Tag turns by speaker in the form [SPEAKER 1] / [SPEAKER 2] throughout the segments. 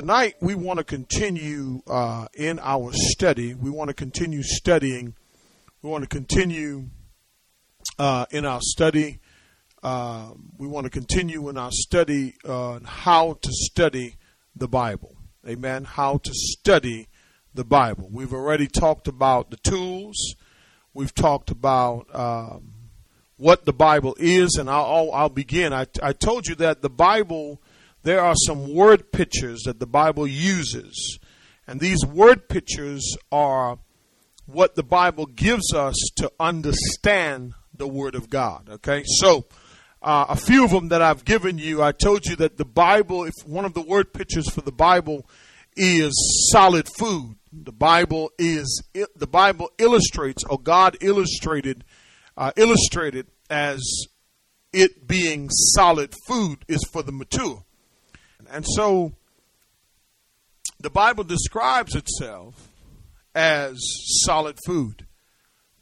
[SPEAKER 1] tonight we want to continue uh, in our study. We want to continue studying. We want to continue uh, in our study. Uh, we want to continue in our study on how to study the Bible. Amen. How to study the Bible. We've already talked about the tools. We've talked about um, what the Bible is, and I'll, I'll begin. I, I told you that the Bible there are some word pictures that the Bible uses. And these word pictures are what the Bible gives us to understand the Word of God. Okay? So, uh, a few of them that I've given you, I told you that the Bible, if one of the word pictures for the Bible is solid food, the Bible is the Bible illustrates, or God illustrated, uh, illustrated as it being solid food is for the mature. And so the Bible describes itself as solid food.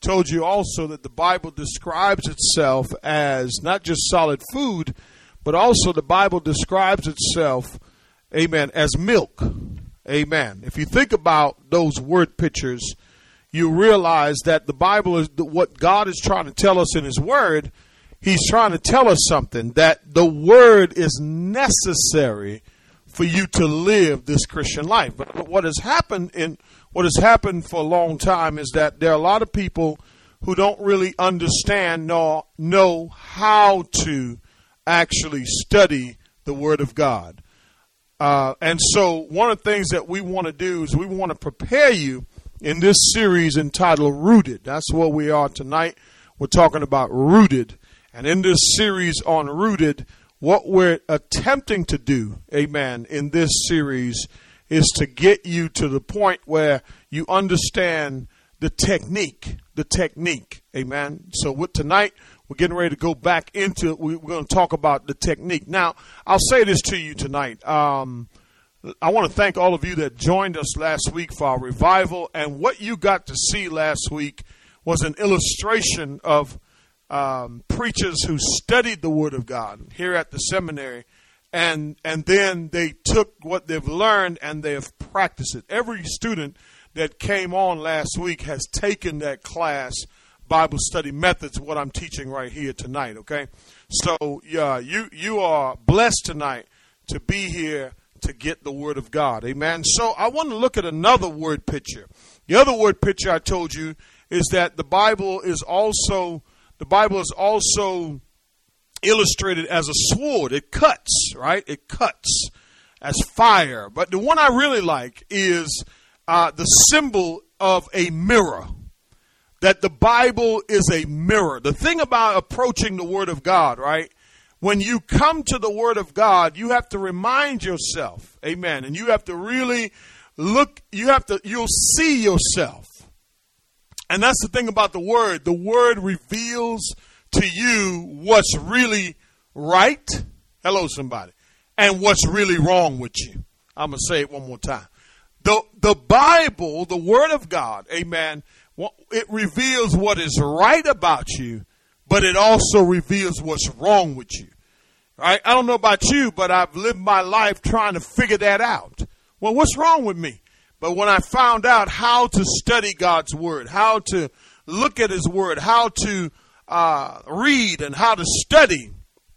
[SPEAKER 1] Told you also that the Bible describes itself as not just solid food, but also the Bible describes itself, amen, as milk. Amen. If you think about those word pictures, you realize that the Bible is what God is trying to tell us in His Word he's trying to tell us something that the word is necessary for you to live this Christian life. But what has happened in what has happened for a long time is that there are a lot of people who don't really understand nor know how to actually study the Word of God. Uh, and so, one of the things that we want to do is we want to prepare you in this series entitled Rooted. That's where we are tonight. We're talking about rooted. And in this series on Rooted, what we're attempting to do, amen, in this series is to get you to the point where you understand the technique, the technique, amen. So with tonight, we're getting ready to go back into it. We're going to talk about the technique. Now, I'll say this to you tonight. Um, I want to thank all of you that joined us last week for our revival. And what you got to see last week was an illustration of um, preachers who studied the Word of God here at the seminary, and and then they took what they've learned and they have practiced it. Every student that came on last week has taken that class, Bible study methods, what I'm teaching right here tonight. Okay, so yeah, you you are blessed tonight to be here to get the Word of God. Amen. So I want to look at another word picture. The other word picture I told you is that the Bible is also the Bible is also illustrated as a sword. It cuts, right? It cuts as fire. But the one I really like is uh, the symbol of a mirror. That the Bible is a mirror. The thing about approaching the Word of God, right? When you come to the Word of God, you have to remind yourself, amen, and you have to really look, you have to, you'll see yourself and that's the thing about the word. The word reveals to you what's really right. Hello, somebody. And what's really wrong with you. I'm going to say it one more time. The, the Bible, the Word of God, amen, it reveals what is right about you, but it also reveals what's wrong with you. Right? I don't know about you, but I've lived my life trying to figure that out. Well, what's wrong with me? But when I found out how to study God's Word, how to look at His Word, how to uh, read and how to study,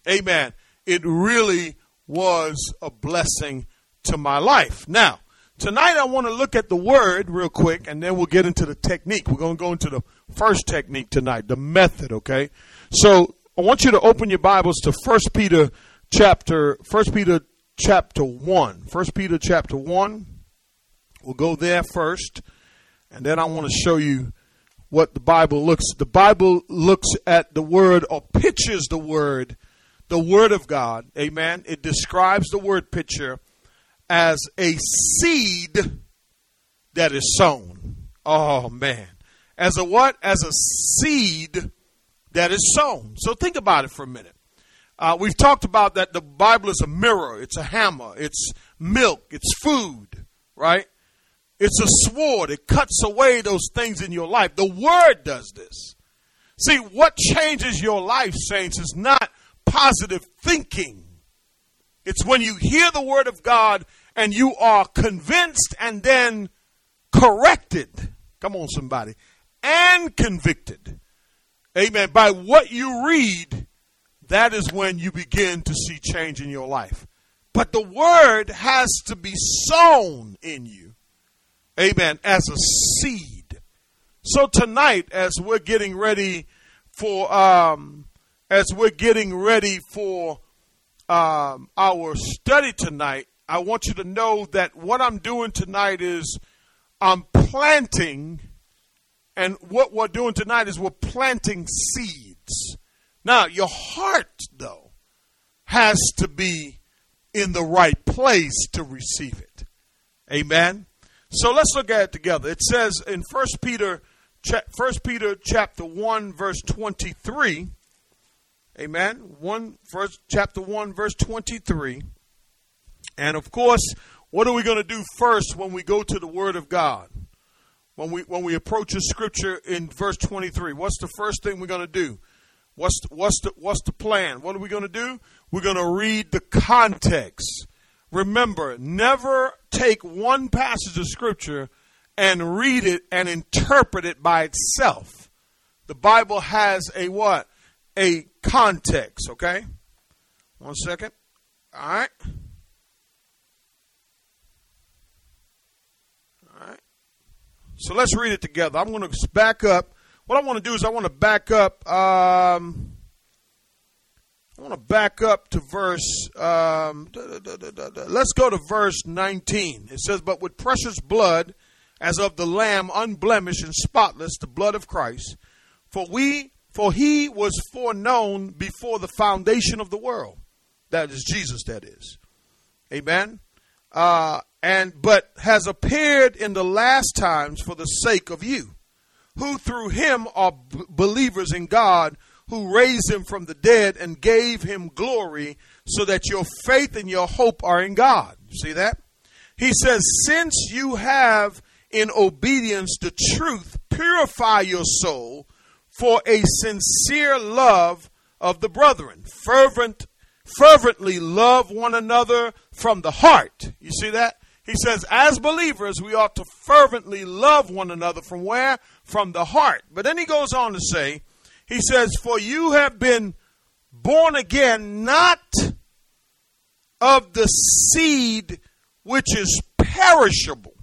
[SPEAKER 1] amen, it really was a blessing to my life. Now, tonight I want to look at the Word real quick and then we'll get into the technique. We're going to go into the first technique tonight, the method, okay? So I want you to open your Bibles to 1 Peter chapter, 1 Peter chapter 1. 1 Peter chapter 1. We'll go there first, and then I want to show you what the Bible looks. The Bible looks at the word or pictures the word, the word of God. Amen. It describes the word picture as a seed that is sown. Oh man. As a what? As a seed that is sown. So think about it for a minute. Uh, we've talked about that the Bible is a mirror, it's a hammer, it's milk, it's food, right? It's a sword. It cuts away those things in your life. The Word does this. See, what changes your life, saints, is not positive thinking. It's when you hear the Word of God and you are convinced and then corrected. Come on, somebody. And convicted. Amen. By what you read, that is when you begin to see change in your life. But the word has to be sown in you. Amen. As a seed. So tonight, as we're getting ready for, um, as we're getting ready for um, our study tonight, I want you to know that what I'm doing tonight is I'm planting, and what we're doing tonight is we're planting seeds. Now, your heart, though, has to be in the right place to receive it. Amen. So let's look at it together. It says in First Peter, First Peter chapter one, verse twenty-three. Amen. One verse, chapter one, verse twenty-three. And of course, what are we going to do first when we go to the Word of God? When we when we approach the scripture in verse 23, what's the first thing we're going to do? What's the, what's the what's the plan? What are we going to do? We're going to read the context. Remember, never take one passage of scripture and read it and interpret it by itself. The Bible has a what? A context, okay? One second. All right. Alright. So let's read it together. I'm going to back up. What I want to do is I want to back up. Um, I want to back up to verse. Um, da, da, da, let's go to verse 19. It says, "But with precious blood, as of the Lamb, unblemished and spotless, the blood of Christ, for we, for He was foreknown before the foundation of the world. That is Jesus. That is, Amen. Uh, and but has appeared in the last times for the sake of you, who through him are b- believers in God, who raised him from the dead and gave him glory, so that your faith and your hope are in God. See that? He says, Since you have in obedience the truth, purify your soul for a sincere love of the brethren, fervent, fervently love one another from the heart. You see that? He says, as believers, we ought to fervently love one another from where? From the heart. But then he goes on to say, he says, For you have been born again, not of the seed which is perishable.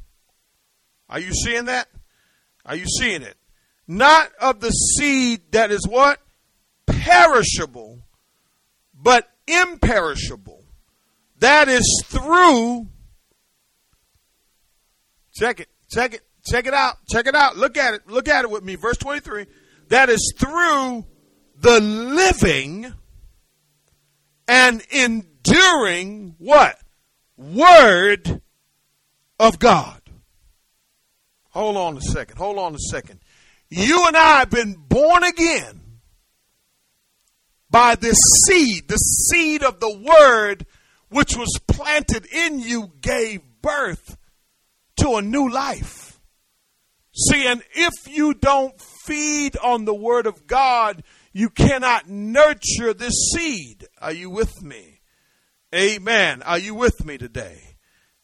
[SPEAKER 1] Are you seeing that? Are you seeing it? Not of the seed that is what? Perishable, but imperishable. That is through Check it. Check it. Check it out. Check it out. Look at it. Look at it with me. Verse 23. That is through the living and enduring what? Word of God. Hold on a second. Hold on a second. You and I have been born again by this seed, the seed of the word which was planted in you gave birth to a new life. See, and if you don't feed on the Word of God, you cannot nurture this seed. Are you with me? Amen. Are you with me today?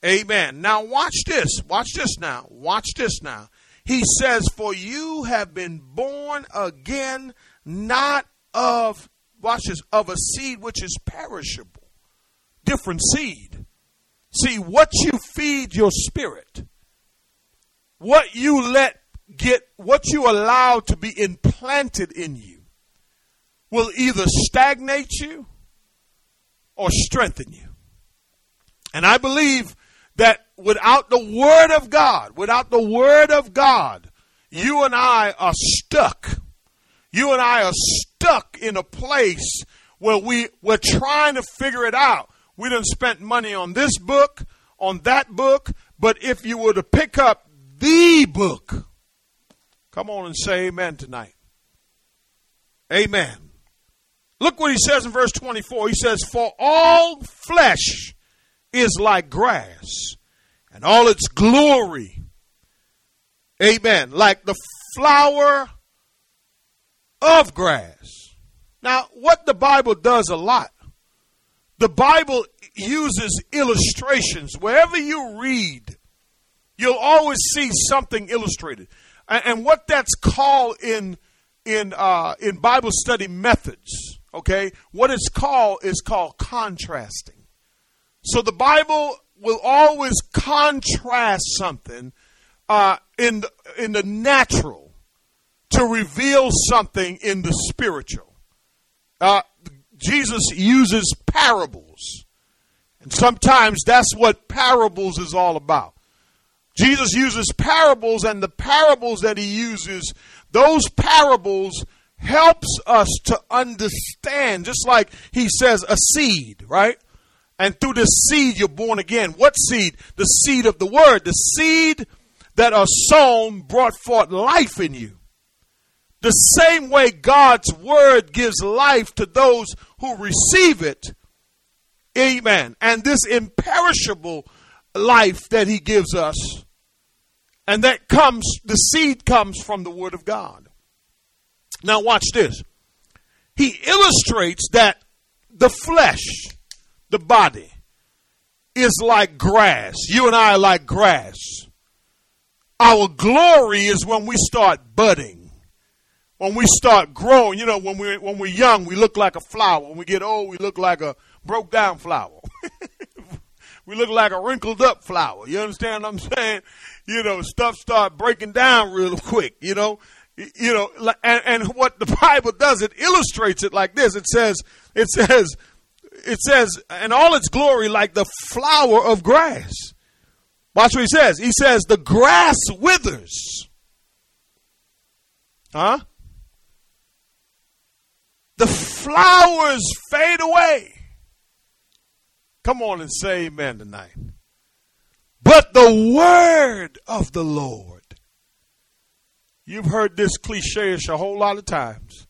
[SPEAKER 1] Amen. Now, watch this. Watch this now. Watch this now. He says, For you have been born again, not of, watch this, of a seed which is perishable. Different seed. See, what you feed your spirit, what you let get, what you allow to be implanted in you, will either stagnate you or strengthen you. And I believe that without the Word of God, without the Word of God, you and I are stuck. You and I are stuck in a place where we, we're trying to figure it out. We done spent money on this book, on that book, but if you were to pick up the book, come on and say amen tonight. Amen. Look what he says in verse 24. He says, For all flesh is like grass, and all its glory, amen, like the flower of grass. Now, what the Bible does a lot the Bible uses illustrations. Wherever you read, you'll always see something illustrated. And, what that's called in in uh, in Bible study methods, okay, what it's called is called contrasting. So the Bible will always contrast something uh, in the, in the natural to reveal something in the spiritual. Uh, Jesus uses parables, and sometimes that's what parables is all about. Jesus uses parables, and the parables that he uses, those parables helps us to understand, just like he says a seed, right? And through the seed you're born again. What seed? The seed of the word. The seed that are sown brought forth life in you. The same way God's word gives life to those who receive it. Amen. And this imperishable life that he gives us, and that comes, the seed comes from the word of God. Now, watch this. He illustrates that the flesh, the body, is like grass. You and I are like grass. Our glory is when we start budding. When we start growing, you know, when we when we're young, we look like a flower. When we get old, we look like a broke down flower. we look like a wrinkled up flower. You understand what I'm saying? You know, stuff start breaking down real quick, you know. You know, and, and what the Bible does, it illustrates it like this. It says, it says, it says, and all its glory like the flower of grass. Watch what he says. He says, the grass withers. Huh? The flowers fade away. Come on and say amen tonight. But the word of the Lord. You've heard this cliche a whole lot of times.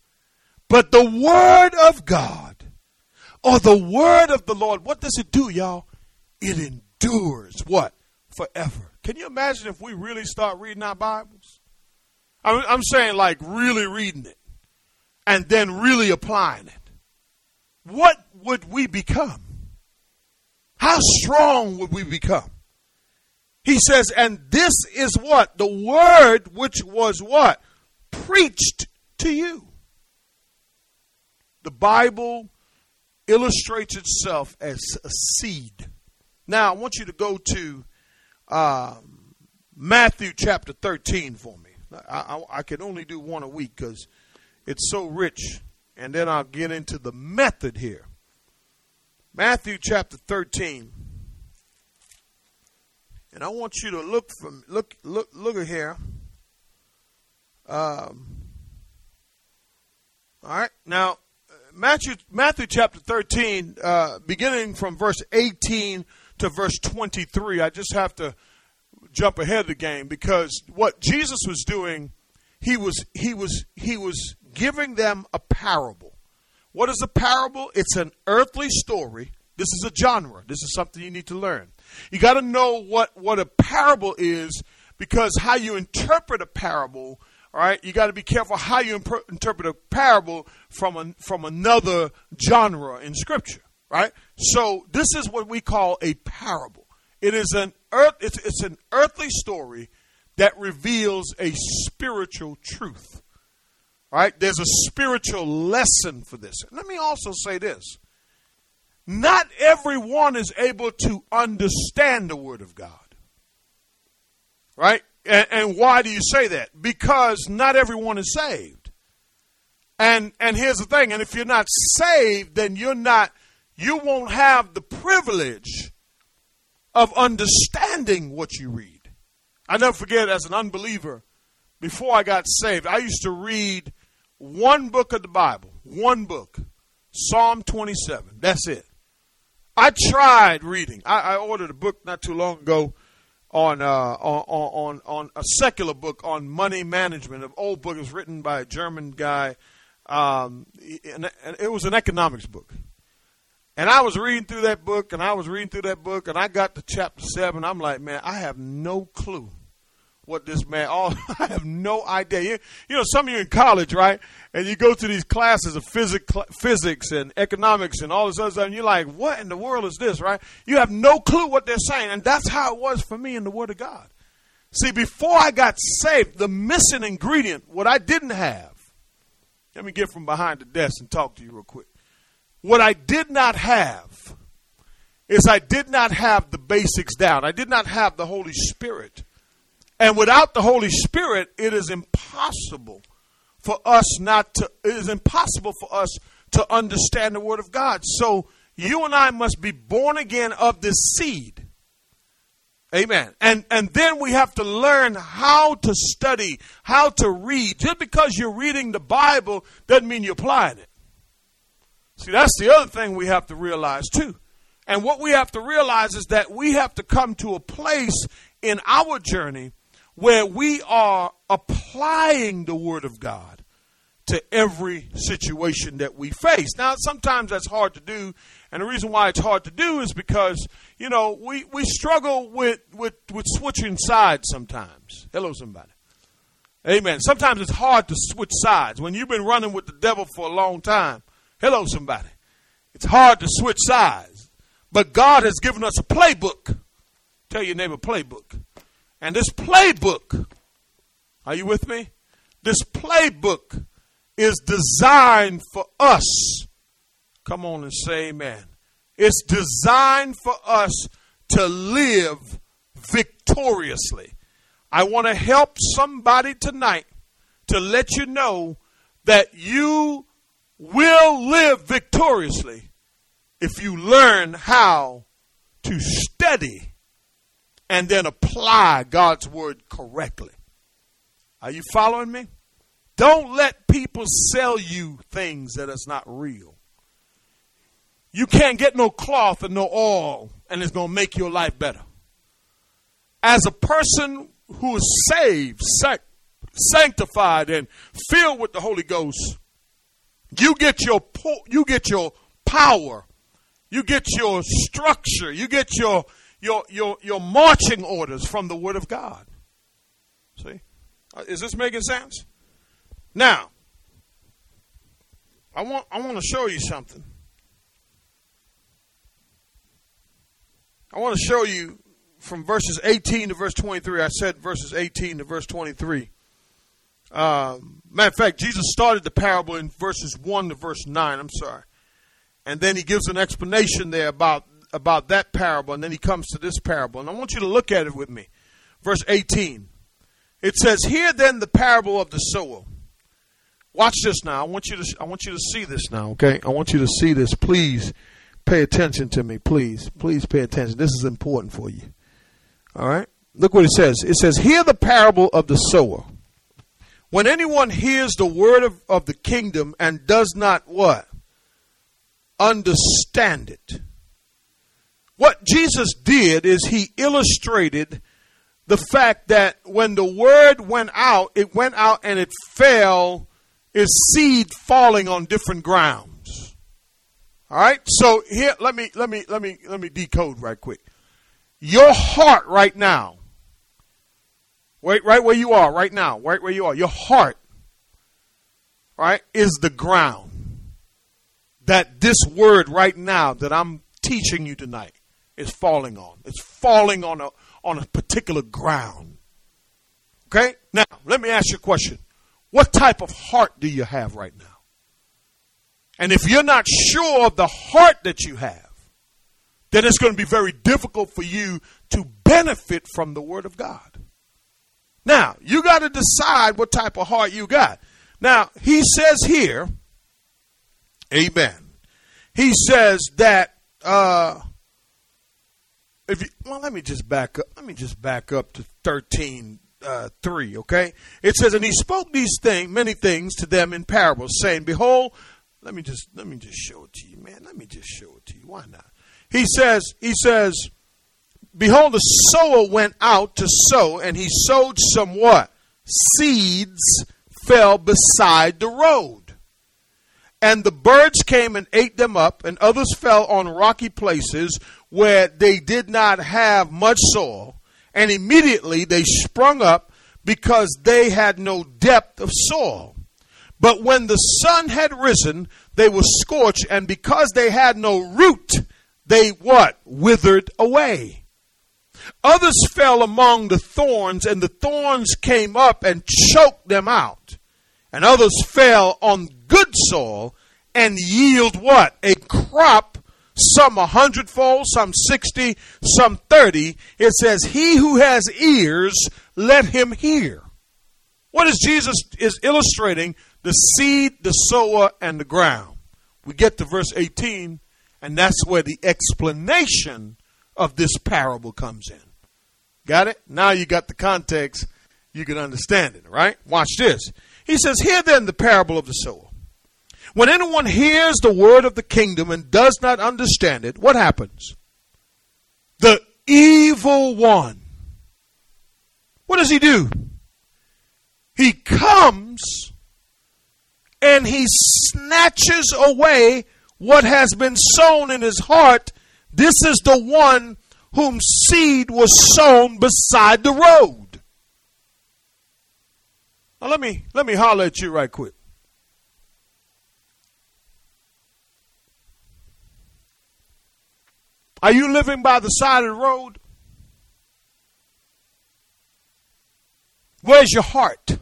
[SPEAKER 1] But the word of God or the word of the Lord, what does it do, y'all? It endures what? Forever. Can you imagine if we really start reading our Bibles? I'm, I'm saying like really reading it and then really applying it. What would we become? How strong would we become? He says, and this is what? The word which was what? Preached to you. The Bible illustrates itself as a seed. Now, I want you to go to um, Matthew chapter 13 for me. I, I, I can only do one a week because it's so rich. And then I'll get into the method here. Matthew chapter 13. And I want you to look from look look look at here. Um, all right, now Matthew, Matthew chapter 13, uh, beginning from verse 18 to verse 23. I just have to jump ahead of the game because what Jesus was doing, he was, he was, he was giving them a parable. What is a parable? It's an earthly story. This is a genre. This is something you need to learn. You got to know what, what a parable is because how you interpret a parable all right, you got to be careful how you imp- interpret a parable from a, from another genre in Scripture. Right. So this is what we call a parable. It is an earth. It's, it's an earthly story that reveals a spiritual truth. Right. There's a spiritual lesson for this. Let me also say this. Not everyone is able to understand the Word of God. Right? And, and why do you say that? Because not everyone is saved. And and here's the thing, and if you're not saved, then you're not you won't have the privilege of understanding what you read. I never forget as an unbeliever, before I got saved, I used to read one book of the Bible, one book, Psalm 27. That's it. I tried reading. I, I ordered a book not too long ago on, uh, on, on, on a secular book on money management. An old book was written by a German guy. Um, and it was an economics book. And I was reading through that book, and I was reading through that book, and I got to chapter seven. I'm like, man, I have no clue what this man. All I have no idea. You, you, know, some of you in college, right? And you go to these classes of physics, physics and economics and all this other stuff, and you're like, "What in the world is this?" Right? You have no clue what they're saying, and that's how it was for me in the Word of God. See, before I got saved, the missing ingredient, what I didn't have. Let me get from behind the desk and talk to you real quick. What I did not have is I did not have the basics down. I did not have the Holy Spirit. And without the Holy Spirit, it is impossible for us not to, it is impossible for us to understand the Word of God. So you and I must be born again of this seed. Amen. And and then we have to learn how to study, how to read. Just because you're reading the Bible doesn't mean you're applying it. See, that's the other thing we have to realize too. And what we have to realize is that we have to come to a place in our journey where we are applying the Word of God to every situation that we face. Now, sometimes that's hard to do, and the reason why it's hard to do is because, you know, we, we struggle with, with, with switching sides sometimes. Hello, somebody. Amen. Sometimes it's hard to switch sides. When you've been running with the devil for a long time, hello, somebody. It's hard to switch sides. But God has given us a playbook. Tell your neighbor, playbook. And this playbook, are you with me? This playbook is designed for us. Come on and say amen. It's designed for us to live victoriously. I want to help somebody tonight to let you know that you will live victoriously if you learn how to study and then apply God's word correctly. Are you following me? Don't let people sell you things that is not real. You can't get no cloth and no oil, and it's going to make your life better. As a person who is saved, sanctified, and filled with the Holy Ghost, you get your you get your power, you get your structure, you get your your, your, your marching orders from the Word of God. See? Uh, is this making sense? Now, I want, I want to show you something. I want to show you from verses 18 to verse 23. I said verses 18 to verse 23. Um, matter of fact, Jesus started the parable in verses 1 to verse 9. I'm sorry. And then he gives an explanation there about about that parable, and then he comes to this parable. And I want you to look at it with me. Verse 18. It says, Hear then the parable of the sower. Watch this now. I want you to I want you to see this now, okay? I want you to see this. Please pay attention to me, please. Please pay attention. This is important for you. All right? Look what it says. It says, Hear the parable of the sower. When anyone hears the word of, of the kingdom and does not what? Understand it. What Jesus did is he illustrated the fact that when the word went out, it went out and it fell, is seed falling on different grounds. All right? So here let me let me let me let me decode right quick. Your heart right now. Right right where you are right now, right where you are. Your heart right is the ground that this word right now that I'm teaching you tonight is falling on. It's falling on a, on a particular ground. Okay? Now, let me ask you a question. What type of heart do you have right now? And if you're not sure of the heart that you have, then it's going to be very difficult for you to benefit from the Word of God. Now, you got to decide what type of heart you got. Now, he says here, amen. He says that uh, if you, well, let me just back up. Let me just back up to thirteen uh, three. Okay, it says, and he spoke these things, many things to them in parables, saying, "Behold, let me just let me just show it to you, man. Let me just show it to you. Why not?" He says, he says, "Behold, the sower went out to sow, and he sowed some what seeds fell beside the road." And the birds came and ate them up, and others fell on rocky places where they did not have much soil, and immediately they sprung up because they had no depth of soil. But when the sun had risen, they were scorched, and because they had no root, they what? Withered away. Others fell among the thorns, and the thorns came up and choked them out. And others fell on good soil and yield what? A crop, some a hundredfold, some sixty, some thirty. It says, He who has ears, let him hear. What is Jesus is illustrating? The seed, the sower, and the ground. We get to verse 18, and that's where the explanation of this parable comes in. Got it? Now you got the context, you can understand it, right? Watch this. He says, Hear then the parable of the sower. When anyone hears the word of the kingdom and does not understand it, what happens? The evil one. What does he do? He comes and he snatches away what has been sown in his heart. This is the one whom seed was sown beside the road. Now let me let me holler at you right quick. Are you living by the side of the road? Where's your heart?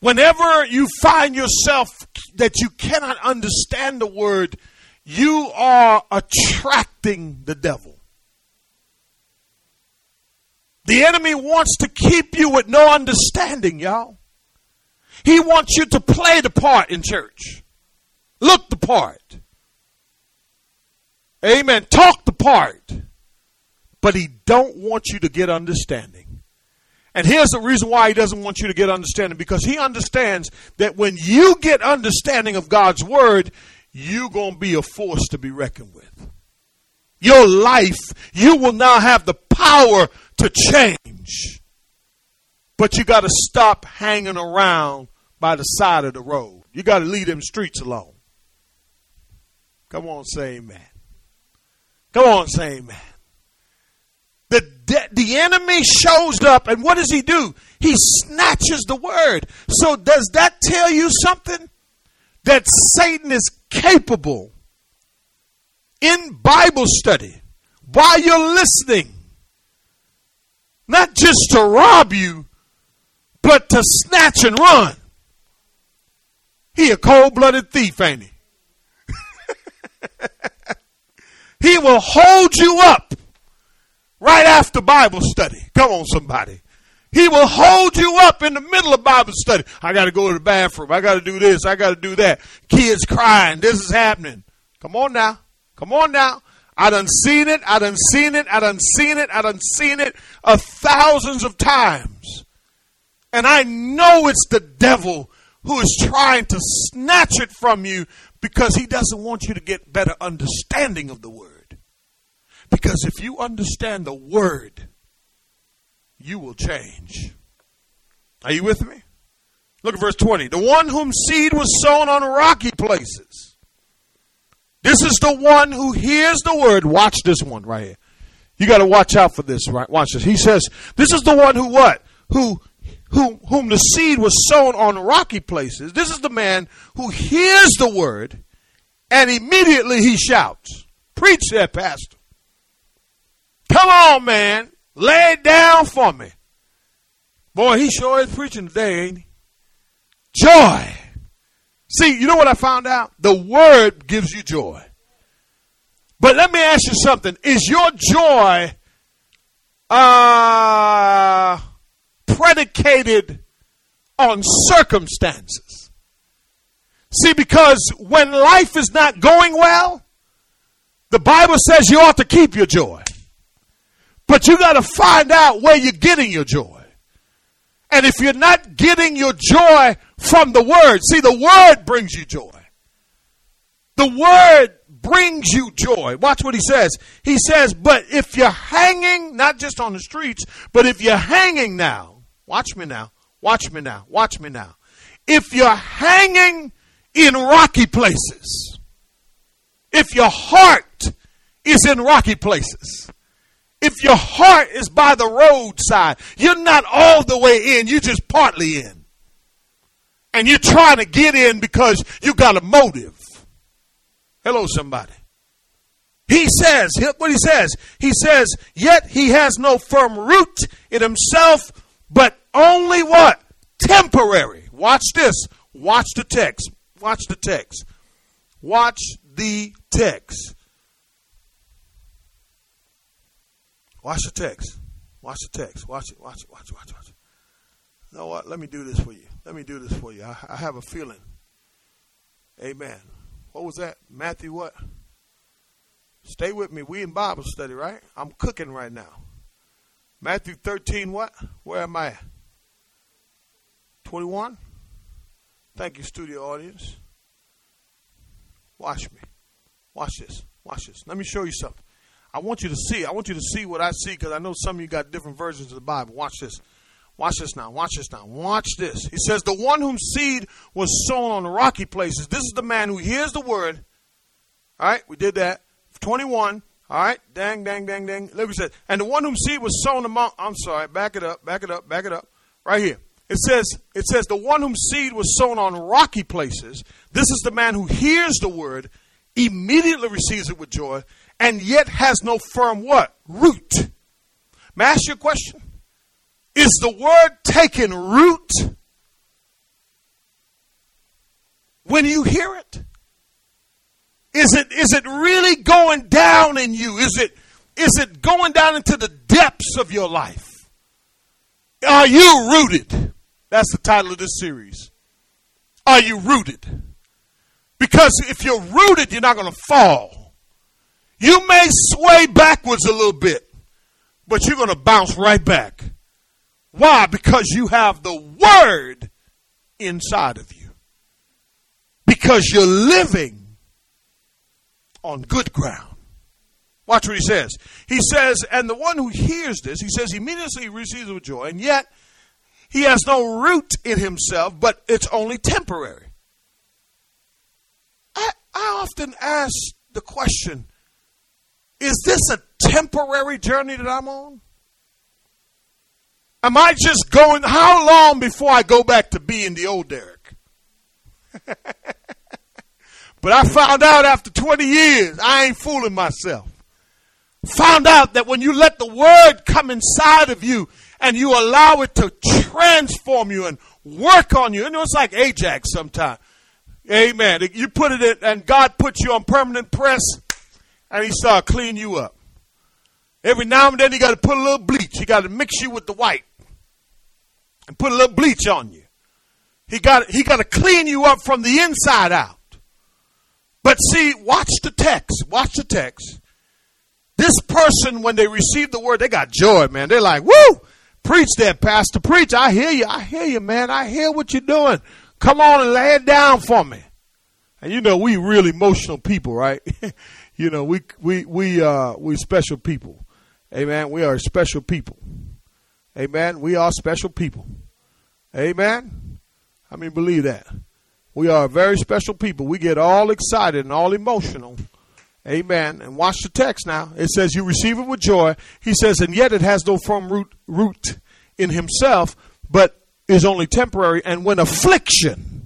[SPEAKER 1] Whenever you find yourself that you cannot understand the word, you are attracting the devil. The enemy wants to keep you with no understanding, y'all. He wants you to play the part in church. Look the part. Amen. Talk the part. But he don't want you to get understanding. And here's the reason why he doesn't want you to get understanding because he understands that when you get understanding of God's word, you're going to be a force to be reckoned with. Your life, you will now have the power to change. But you got to stop hanging around by the side of the road. You got to leave them streets alone. Come on, say amen. Come on, say amen. The, de- the enemy shows up, and what does he do? He snatches the word. So, does that tell you something? That Satan is capable in Bible study while you're listening, not just to rob you, but to snatch and run. He a cold blooded thief, ain't he? He will hold you up right after Bible study. Come on, somebody. He will hold you up in the middle of Bible study. I got to go to the bathroom. I got to do this. I got to do that. Kids crying. This is happening. Come on now. Come on now. I done seen it. I done seen it. I done seen it. I done seen it a thousands of times. And I know it's the devil who is trying to snatch it from you because he doesn't want you to get better understanding of the word. Because if you understand the word, you will change. Are you with me? Look at verse 20. The one whom seed was sown on rocky places. This is the one who hears the word. Watch this one right here. You got to watch out for this, right? Watch this. He says, This is the one who what? Who whom, whom the seed was sown on rocky places. This is the man who hears the word and immediately he shouts. Preach that, Pastor. Come on, man. Lay it down for me. Boy, he sure is preaching today, ain't he? Joy. See, you know what I found out? The word gives you joy. But let me ask you something. Is your joy uh, predicated on circumstances. See, because when life is not going well, the Bible says you ought to keep your joy. But you got to find out where you're getting your joy. And if you're not getting your joy from the Word, see, the Word brings you joy. The Word brings you joy. Watch what he says. He says, but if you're hanging, not just on the streets, but if you're hanging now, Watch me now. Watch me now. Watch me now. If you're hanging in rocky places, if your heart is in rocky places, if your heart is by the roadside, you're not all the way in, you're just partly in. And you're trying to get in because you got a motive. Hello, somebody. He says, what he says, he says, yet he has no firm root in himself, but only what? Temporary. Watch this. Watch the text. Watch the text. Watch the text. Watch the text. Watch the text. Watch it. Watch it. Watch it. Watch it. Watch it. You know what? Let me do this for you. Let me do this for you. I, I have a feeling. Amen. What was that? Matthew what? Stay with me. We in Bible study, right? I'm cooking right now. Matthew 13 what? Where am I? 21? Thank you, studio audience. Watch me. Watch this. Watch this. Let me show you something. I want you to see. I want you to see what I see because I know some of you got different versions of the Bible. Watch this. Watch this now. Watch this now. Watch this. He says, The one whom seed was sown on the rocky places. This is the man who hears the word. All right, we did that. 21. All right, dang, dang, dang, dang. Look, he said, and the one whom seed was sown among. I'm sorry, back it up, back it up, back it up. Right here. It says, it says, the one whom seed was sown on rocky places. This is the man who hears the word, immediately receives it with joy, and yet has no firm what? Root. May I ask you a question? Is the word taking root when you hear it? Is it is it really going down in you? Is it is it going down into the depths of your life? Are you rooted? That's the title of this series. Are you rooted? Because if you're rooted, you're not going to fall. You may sway backwards a little bit, but you're going to bounce right back. Why? Because you have the Word inside of you. Because you're living on good ground. Watch what he says. He says, and the one who hears this, he says, immediately receives it with joy, and yet he has no root in himself, but it's only temporary. I, I often ask the question is this a temporary journey that I'm on? Am I just going, how long before I go back to being the old Derek? but I found out after 20 years, I ain't fooling myself. Found out that when you let the word come inside of you and you allow it to transform you and work on you, know, it's like Ajax sometimes. Amen. You put it in, and God puts you on permanent press, and He start cleaning you up. Every now and then, He got to put a little bleach. He got to mix you with the white and put a little bleach on you. He got, he got to clean you up from the inside out. But see, watch the text. Watch the text. This person, when they receive the word, they got joy, man. They're like, woo! Preach that, Pastor. Preach. I hear you. I hear you, man. I hear what you're doing. Come on and lay it down for me. And you know, we real emotional people, right? you know, we, we, we, uh, we special people. Amen. We are special people. Amen. We are special people. Amen. I mean, believe that. We are very special people. We get all excited and all emotional. Amen. And watch the text now. It says, You receive it with joy. He says, And yet it has no firm root, root in himself, but is only temporary. And when affliction,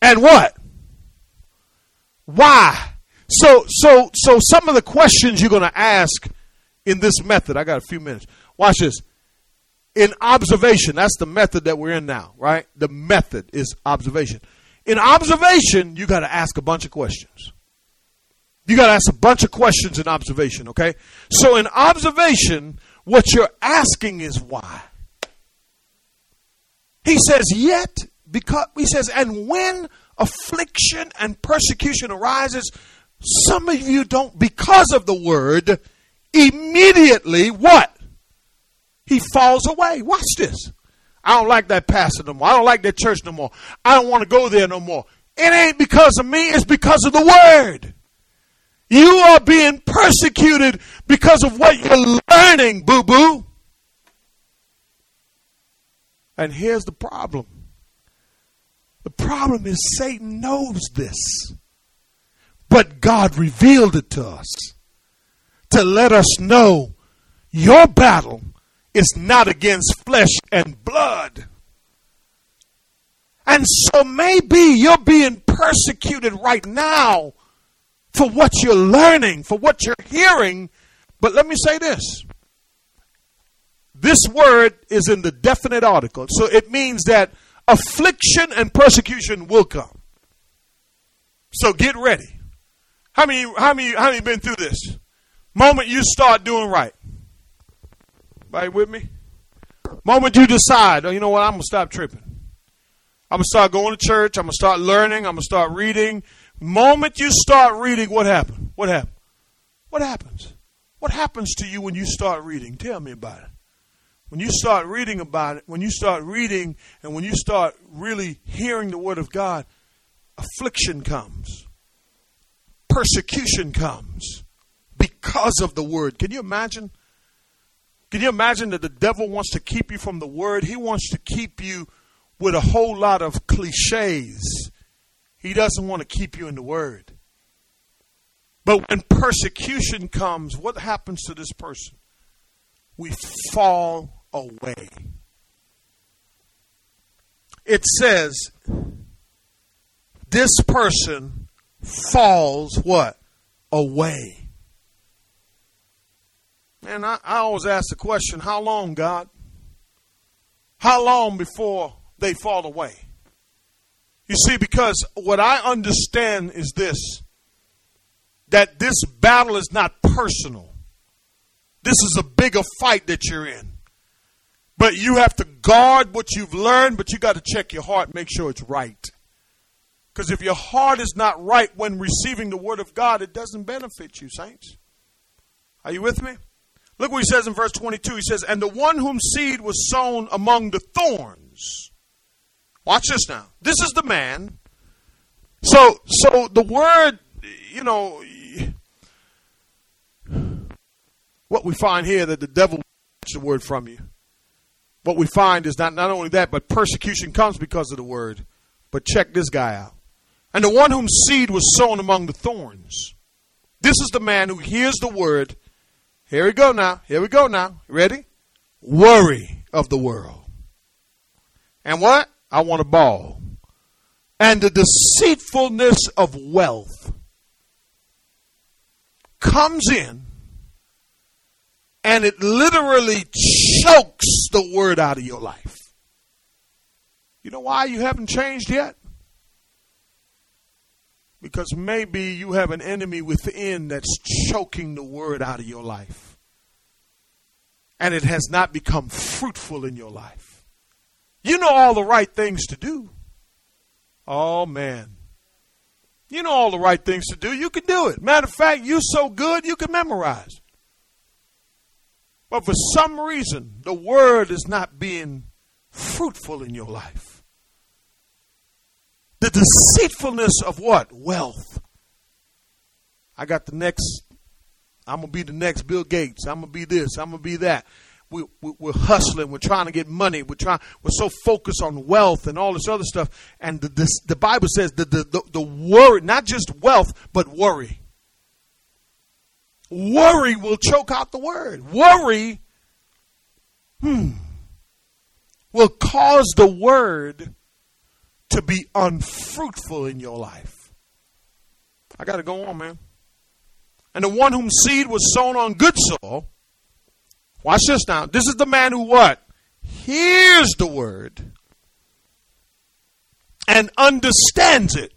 [SPEAKER 1] and what? Why? So, so, so some of the questions you're going to ask in this method, I got a few minutes. Watch this in observation. That's the method that we're in now, right? The method is observation. In observation, you got to ask a bunch of questions. You got to ask a bunch of questions in observation, okay? So in observation, what you're asking is why. He says, yet, because, he says, and when affliction and persecution arises, some of you don't, because of the word, immediately what? he falls away. Watch this. I don't like that pastor no more. I don't like that church no more. I don't want to go there no more. It ain't because of me, it's because of the word. You are being persecuted because of what you're learning, boo boo. And here's the problem the problem is Satan knows this, but God revealed it to us to let us know your battle is not against flesh and blood. And so maybe you're being persecuted right now for what you're learning, for what you're hearing. But let me say this this word is in the definite article. So it means that affliction and persecution will come. So get ready. How many how many how many been through this? Moment you start doing right. Right with me? Moment you decide, oh, you know what, I'm gonna stop tripping. I'm gonna start going to church, I'm gonna start learning, I'm gonna start reading. Moment you start reading, what happened? What happened? What happens? What happens to you when you start reading? Tell me about it. When you start reading about it, when you start reading and when you start really hearing the Word of God, affliction comes, persecution comes because of the Word. Can you imagine? Can you imagine that the devil wants to keep you from the Word? He wants to keep you with a whole lot of cliches. He doesn't want to keep you in the Word. But when persecution comes, what happens to this person? We fall away. It says, this person falls what? Away. And I, I always ask the question, how long, God? How long before they fall away? You see, because what I understand is this that this battle is not personal. This is a bigger fight that you're in. But you have to guard what you've learned, but you got to check your heart, make sure it's right. Because if your heart is not right when receiving the Word of God, it doesn't benefit you, saints. Are you with me? Look what he says in verse 22. He says, And the one whom seed was sown among the thorns. Watch this now. This is the man. So, so the word, you know, what we find here that the devil takes the word from you what we find is not, not only that, but persecution comes because of the word. But check this guy out. And the one whom seed was sown among the thorns. This is the man who hears the word. Here we go now. Here we go now. Ready? Worry of the world. And what? I want a ball. And the deceitfulness of wealth comes in and it literally chokes the word out of your life. You know why you haven't changed yet? Because maybe you have an enemy within that's choking the word out of your life. And it has not become fruitful in your life. You know all the right things to do. Oh, man. You know all the right things to do. You can do it. Matter of fact, you're so good you can memorize. But for some reason, the word is not being fruitful in your life. The deceitfulness of what? Wealth. I got the next, I'm going to be the next Bill Gates. I'm going to be this. I'm going to be that. We, we, we're hustling. We're trying to get money. We're trying. We're so focused on wealth and all this other stuff. And the, this, the Bible says the, the, the, the worry, not just wealth, but worry. Worry will choke out the word. Worry hmm, will cause the word to be unfruitful in your life. I got to go on, man. And the one whom seed was sown on good soil, watch this now. This is the man who what? Hears the word and understands it.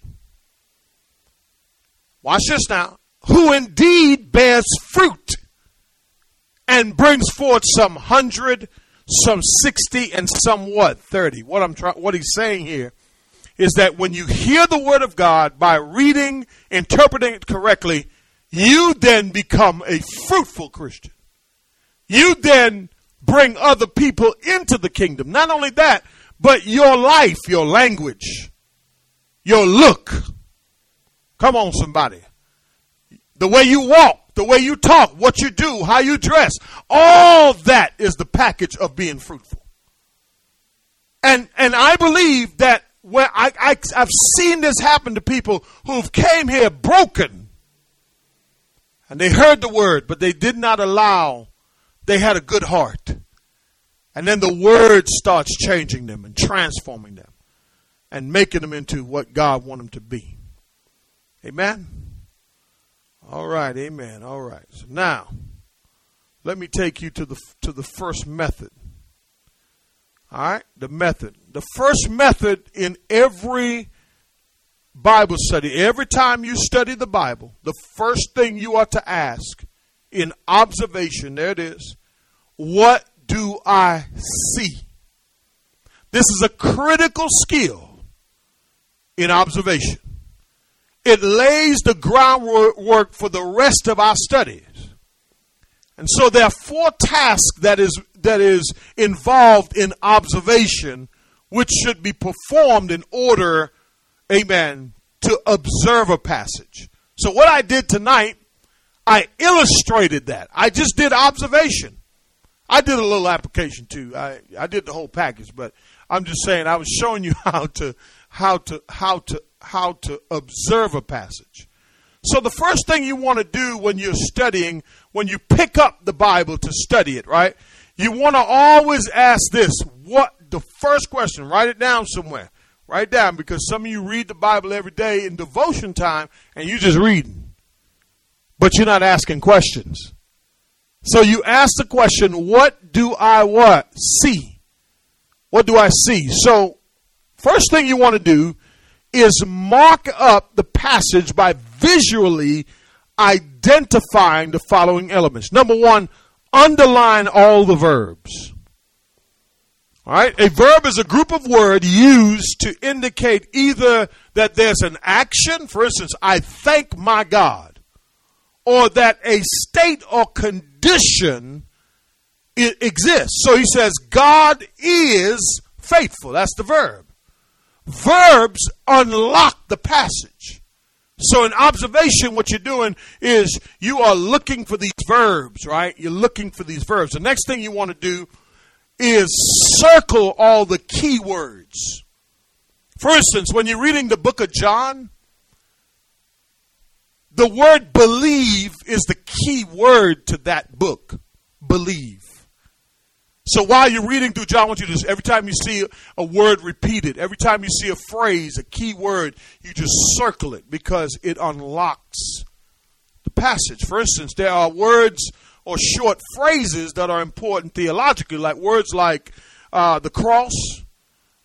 [SPEAKER 1] Watch this now who indeed bears fruit and brings forth some hundred, some sixty, and some what thirty. What I'm trying, what he's saying here is that when you hear the word of God by reading, interpreting it correctly, you then become a fruitful Christian. You then bring other people into the kingdom. Not only that, but your life, your language, your look. Come on, somebody the way you walk, the way you talk, what you do, how you dress, all that is the package of being fruitful. And and I believe that where I, I I've seen this happen to people who've came here broken, And they heard the word, but they did not allow, they had a good heart. And then the word starts changing them and transforming them and making them into what God wanted them to be. Amen? All right, amen. All right. So now, let me take you to the to the first method. All right, the method. The first method in every Bible study, every time you study the Bible, the first thing you ought to ask in observation, there it is, what do I see? This is a critical skill in observation. It lays the groundwork for the rest of our studies. And so there are four tasks that is that is involved in observation which should be performed in order amen to observe a passage. So what I did tonight I illustrated that. I just did observation. I did a little application too. I, I did the whole package, but I'm just saying I was showing you how to how to how to how to observe a passage. So the first thing you want to do when you're studying, when you pick up the Bible to study it, right? You want to always ask this, what the first question, write it down somewhere. Write down because some of you read the Bible every day in devotion time and you're just reading. But you're not asking questions. So you ask the question, what do I what? See. What do I see? So first thing you want to do is mark up the passage by visually identifying the following elements. Number one, underline all the verbs. All right, a verb is a group of words used to indicate either that there's an action, for instance, I thank my God, or that a state or condition exists. So he says, God is faithful. That's the verb. Verbs unlock the passage. So in observation, what you're doing is you are looking for these verbs, right? You're looking for these verbs. The next thing you want to do is circle all the key words. For instance, when you're reading the book of John, the word believe is the key word to that book. Believe. So while you're reading through John, I want you to just, every time you see a word repeated, every time you see a phrase, a key word, you just circle it because it unlocks the passage. For instance, there are words or short phrases that are important theologically, like words like uh, the cross.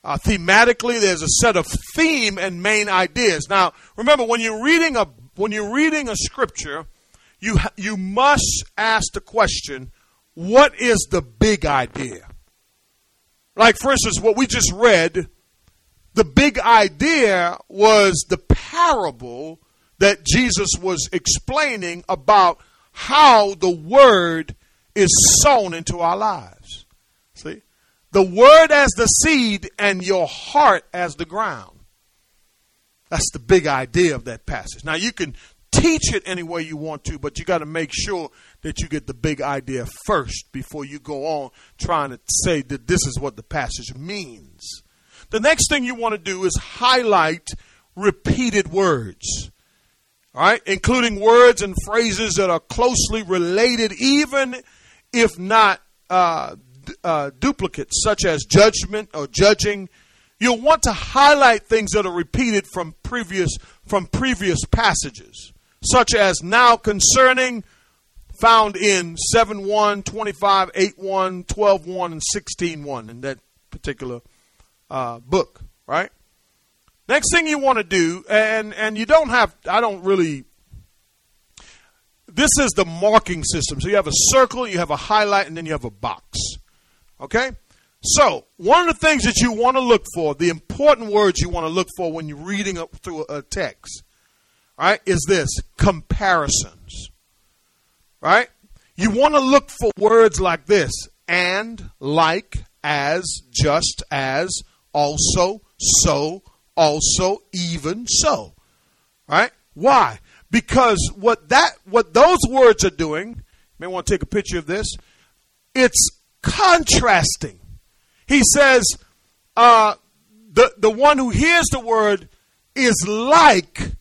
[SPEAKER 1] Uh, thematically, there's a set of theme and main ideas. Now, remember, when you're reading a when you're reading a scripture, you, you must ask the question, what is the big idea? Like, for instance, what we just read, the big idea was the parable that Jesus was explaining about how the word is sown into our lives. See? The word as the seed and your heart as the ground. That's the big idea of that passage. Now, you can teach it any way you want to, but you got to make sure that you get the big idea first before you go on trying to say that this is what the passage means. The next thing you want to do is highlight repeated words. All right, including words and phrases that are closely related, even if not uh, uh, duplicates, such as judgment or judging, You'll want to highlight things that are repeated from previous from previous passages, such as now concerning found in 7 1, 25, 8 1, 12 1, and 16 1 in that particular uh, book, right? Next thing you want to do, and, and you don't have, I don't really, this is the marking system. So you have a circle, you have a highlight, and then you have a box. Okay? So, one of the things that you want to look for, the important words you want to look for when you're reading up through a text, right, is this comparisons. Right? You want to look for words like this and, like, as, just as, also, so, also, even so. Right? Why? Because what that what those words are doing, you may want to take a picture of this, it's contrasting he says, uh, the, the one who hears the word is like,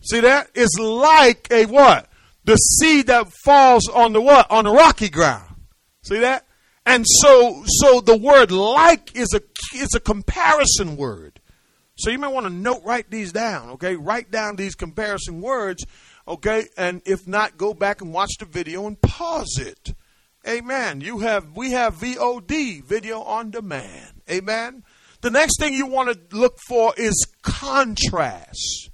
[SPEAKER 1] see that? Is like a what? The seed that falls on the what? On the rocky ground. See that? And so so the word like is a is a comparison word. So you may want to note write these down, okay? Write down these comparison words, okay? And if not, go back and watch the video and pause it. Amen. You have we have VOD, video on demand. Amen. The next thing you want to look for is contrast.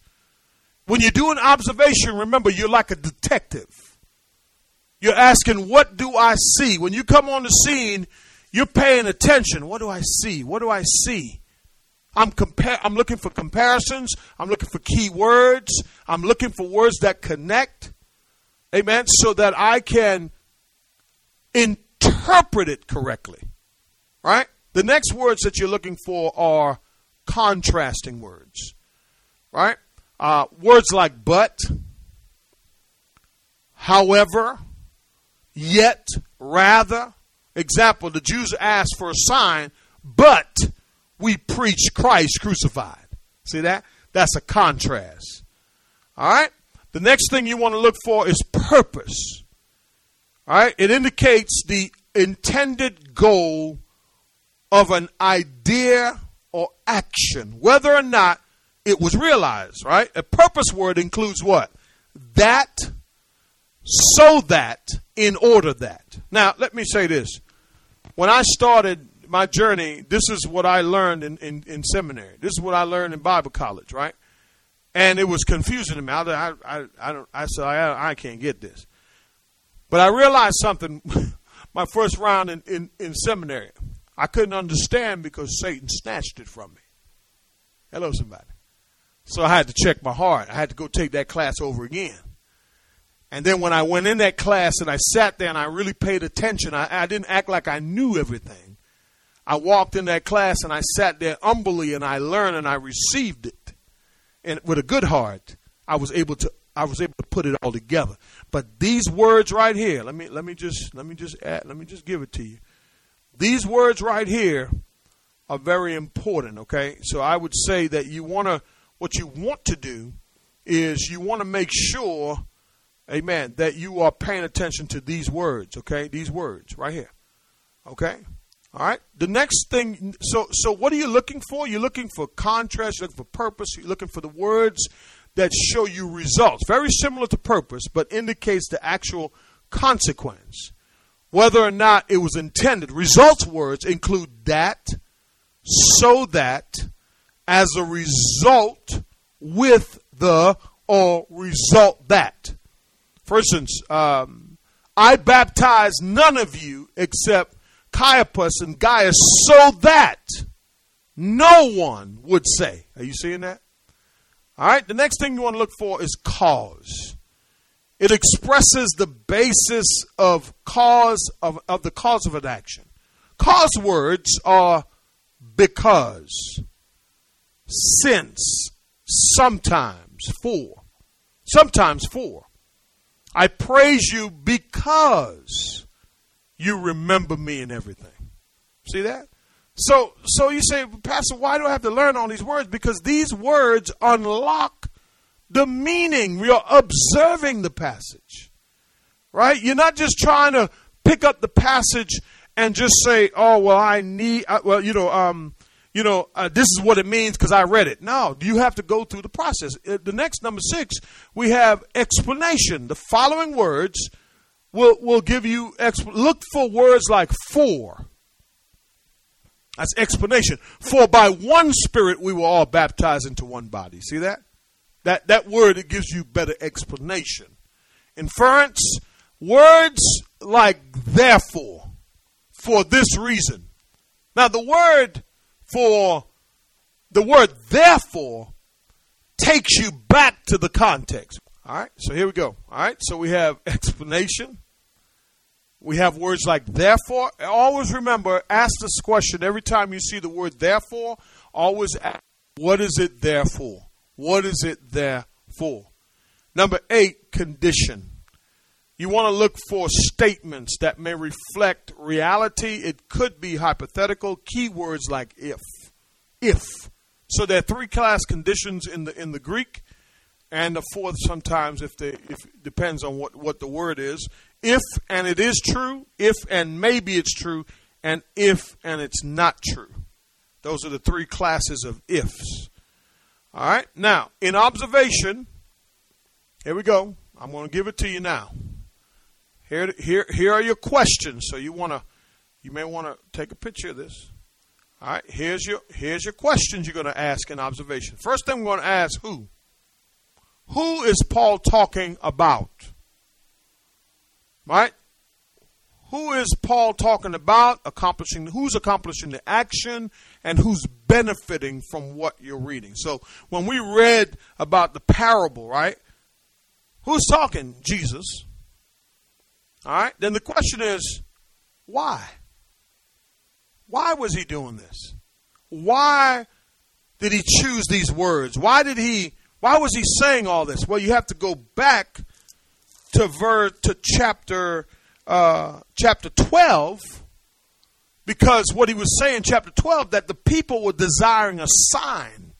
[SPEAKER 1] When you do an observation, remember you're like a detective. You're asking, What do I see? When you come on the scene, you're paying attention. What do I see? What do I see? I'm compare I'm looking for comparisons. I'm looking for key words. I'm looking for words that connect. Amen. So that I can interpret it correctly. Right? The next words that you're looking for are contrasting words. Right? Uh, words like but, however, yet, rather. Example, the Jews asked for a sign, but we preach Christ crucified. See that? That's a contrast. All right? The next thing you want to look for is purpose. All right? It indicates the intended goal of an idea or action, whether or not it was realized, right? A purpose word includes what? That, so that, in order that. Now, let me say this. When I started my journey, this is what I learned in, in, in seminary. This is what I learned in Bible college, right? And it was confusing to me. I, I, I, don't, I said, I, I can't get this. But I realized something my first round in, in, in seminary. I couldn't understand because Satan snatched it from me. Hello, somebody. So I had to check my heart. I had to go take that class over again. And then when I went in that class and I sat there and I really paid attention, I, I didn't act like I knew everything. I walked in that class and I sat there humbly and I learned and I received it. And with a good heart, I was able to I was able to put it all together. But these words right here, let me let me just let me just add, let me just give it to you. These words right here are very important, okay? So I would say that you want to what you want to do is you want to make sure amen that you are paying attention to these words, okay? These words right here. Okay? All right. The next thing, so so what are you looking for? You're looking for contrast. You're looking for purpose. You're looking for the words that show you results. Very similar to purpose, but indicates the actual consequence, whether or not it was intended. Results words include that, so that, as a result, with the or result that. For instance, um, I baptize none of you except Caiaphas and Gaius so that no one would say. Are you seeing that? All right, the next thing you want to look for is cause. It expresses the basis of cause of, of the cause of an action. Cause words are because, since, sometimes, for. Sometimes for. I praise you because you remember me and everything. See that? So, so you say, Pastor, why do I have to learn all these words? Because these words unlock the meaning. You're observing the passage, right? You're not just trying to pick up the passage and just say, "Oh, well, I need," uh, well, you know, um, you know, uh, this is what it means because I read it. No, you have to go through the process. Uh, the next number six, we have explanation. The following words will will give you exp- look for words like for. That's explanation. For by one Spirit we were all baptized into one body. See that? That that word it gives you better explanation. Inference words like therefore, for this reason. Now the word for the word therefore takes you back to the context. All right, so here we go. All right, so we have explanation. We have words like therefore. Always remember, ask this question every time you see the word therefore. Always ask, what is it there for? What is it there for? Number eight, condition. You want to look for statements that may reflect reality. It could be hypothetical. Keywords like if. If. So there are three class conditions in the in the Greek. and the fourth sometimes if the if depends on what what the word is. If and it is true, if and maybe it's true, and if and it's not true. Those are the three classes of ifs. All right. Now, in observation, here we go. I'm going to give it to you now. Here, here, here are your questions. So you want to, you may want to take a picture of this. All right. Here's your, here's your questions you're going to ask in observation. First thing we're going to ask who. Who is Paul talking about? Right? Who is Paul talking about? Accomplishing who's accomplishing the action and who's benefiting from what you're reading. So when we read about the parable, right? Who's talking? Jesus. All right? Then the question is, why? Why was he doing this? Why did he choose these words? Why did he why was he saying all this? Well, you have to go back to ver to chapter uh, chapter 12 because what he was saying in chapter 12 that the people were desiring a sign.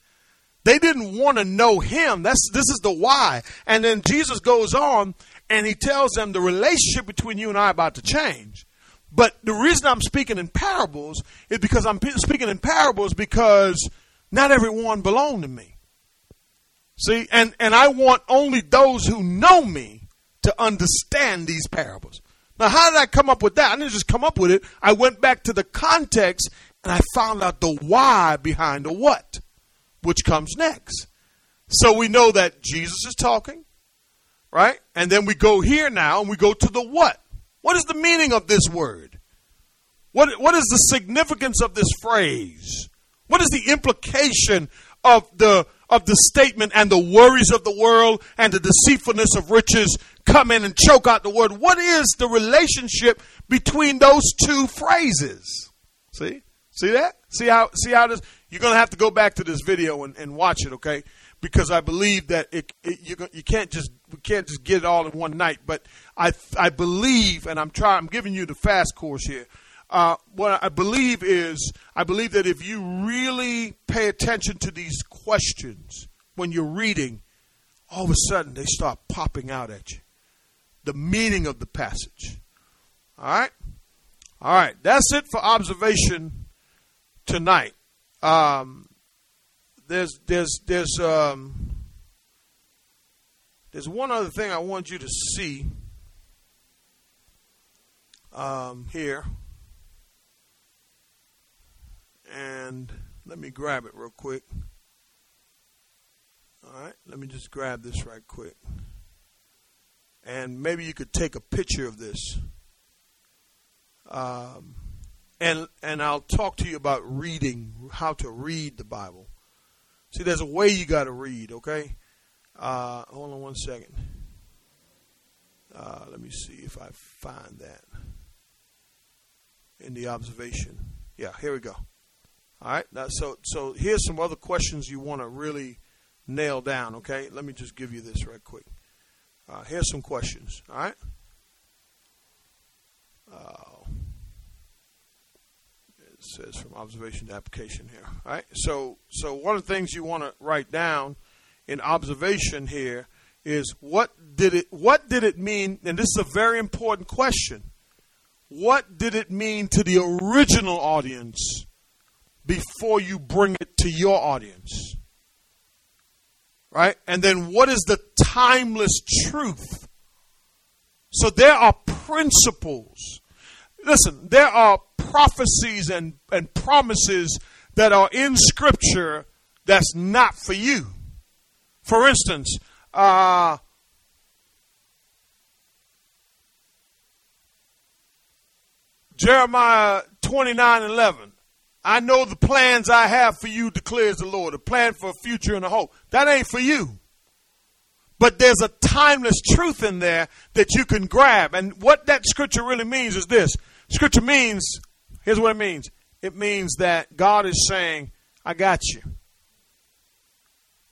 [SPEAKER 1] They didn't want to know him. That's this is the why. And then Jesus goes on and he tells them the relationship between you and I about to change. But the reason I'm speaking in parables is because I'm speaking in parables because not everyone belong to me. See, and, and I want only those who know me to understand these parables. Now, how did I come up with that? I didn't just come up with it. I went back to the context and I found out the why behind the what, which comes next. So we know that Jesus is talking, right? And then we go here now and we go to the what. What is the meaning of this word? What, what is the significance of this phrase? What is the implication of the of the statement and the worries of the world and the deceitfulness of riches come in and choke out the word. What is the relationship between those two phrases? See? See that? See how see how this you're going to have to go back to this video and, and watch it, okay? Because I believe that it, it you you can't just we can't just get it all in one night, but I I believe and I'm trying I'm giving you the fast course here. Uh, what I believe is, I believe that if you really pay attention to these questions when you're reading, all of a sudden they start popping out at you. The meaning of the passage. All right? All right. That's it for observation tonight. Um, there's, there's, there's, um, there's one other thing I want you to see um, here and let me grab it real quick. All right, let me just grab this right quick. And maybe you could take a picture of this. Um, and and I'll talk to you about reading, how to read the Bible. See, there's a way you got to read. Okay, uh, hold on one second. Uh, let me see if I find that in the observation. Yeah, here we go. All right. Now, so so here's some other questions you want to really nail down. Okay. Let me just give you this right quick. Uh, here's some questions. All right. Uh, it says from observation to application here. All right. So so one of the things you want to write down in observation here is what did it what did it mean? And this is a very important question. What did it mean to the original audience? before you bring it to your audience. Right? And then what is the timeless truth? So there are principles. Listen, there are prophecies and, and promises that are in Scripture that's not for you. For instance, uh, Jeremiah 29 11. I know the plans I have for you, declares the Lord, a plan for a future and a hope. That ain't for you. But there's a timeless truth in there that you can grab. And what that scripture really means is this scripture means, here's what it means it means that God is saying, I got you.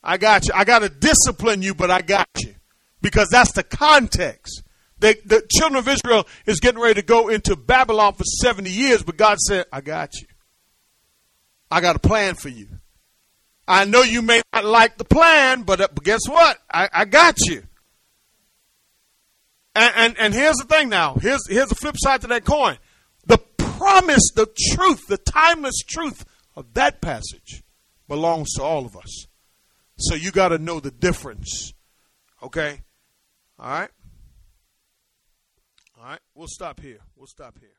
[SPEAKER 1] I got you. I got to discipline you, but I got you. Because that's the context. They, the children of Israel is getting ready to go into Babylon for 70 years, but God said, I got you. I got a plan for you. I know you may not like the plan, but, uh, guess what? I, I got you. And, and, and here's the thing now. Here's, here's the flip side to that coin. The promise, the truth, the timeless truth of that passage belongs to all of us. So you got to know the difference. Okay? All right? All right? We'll stop here. We'll stop here.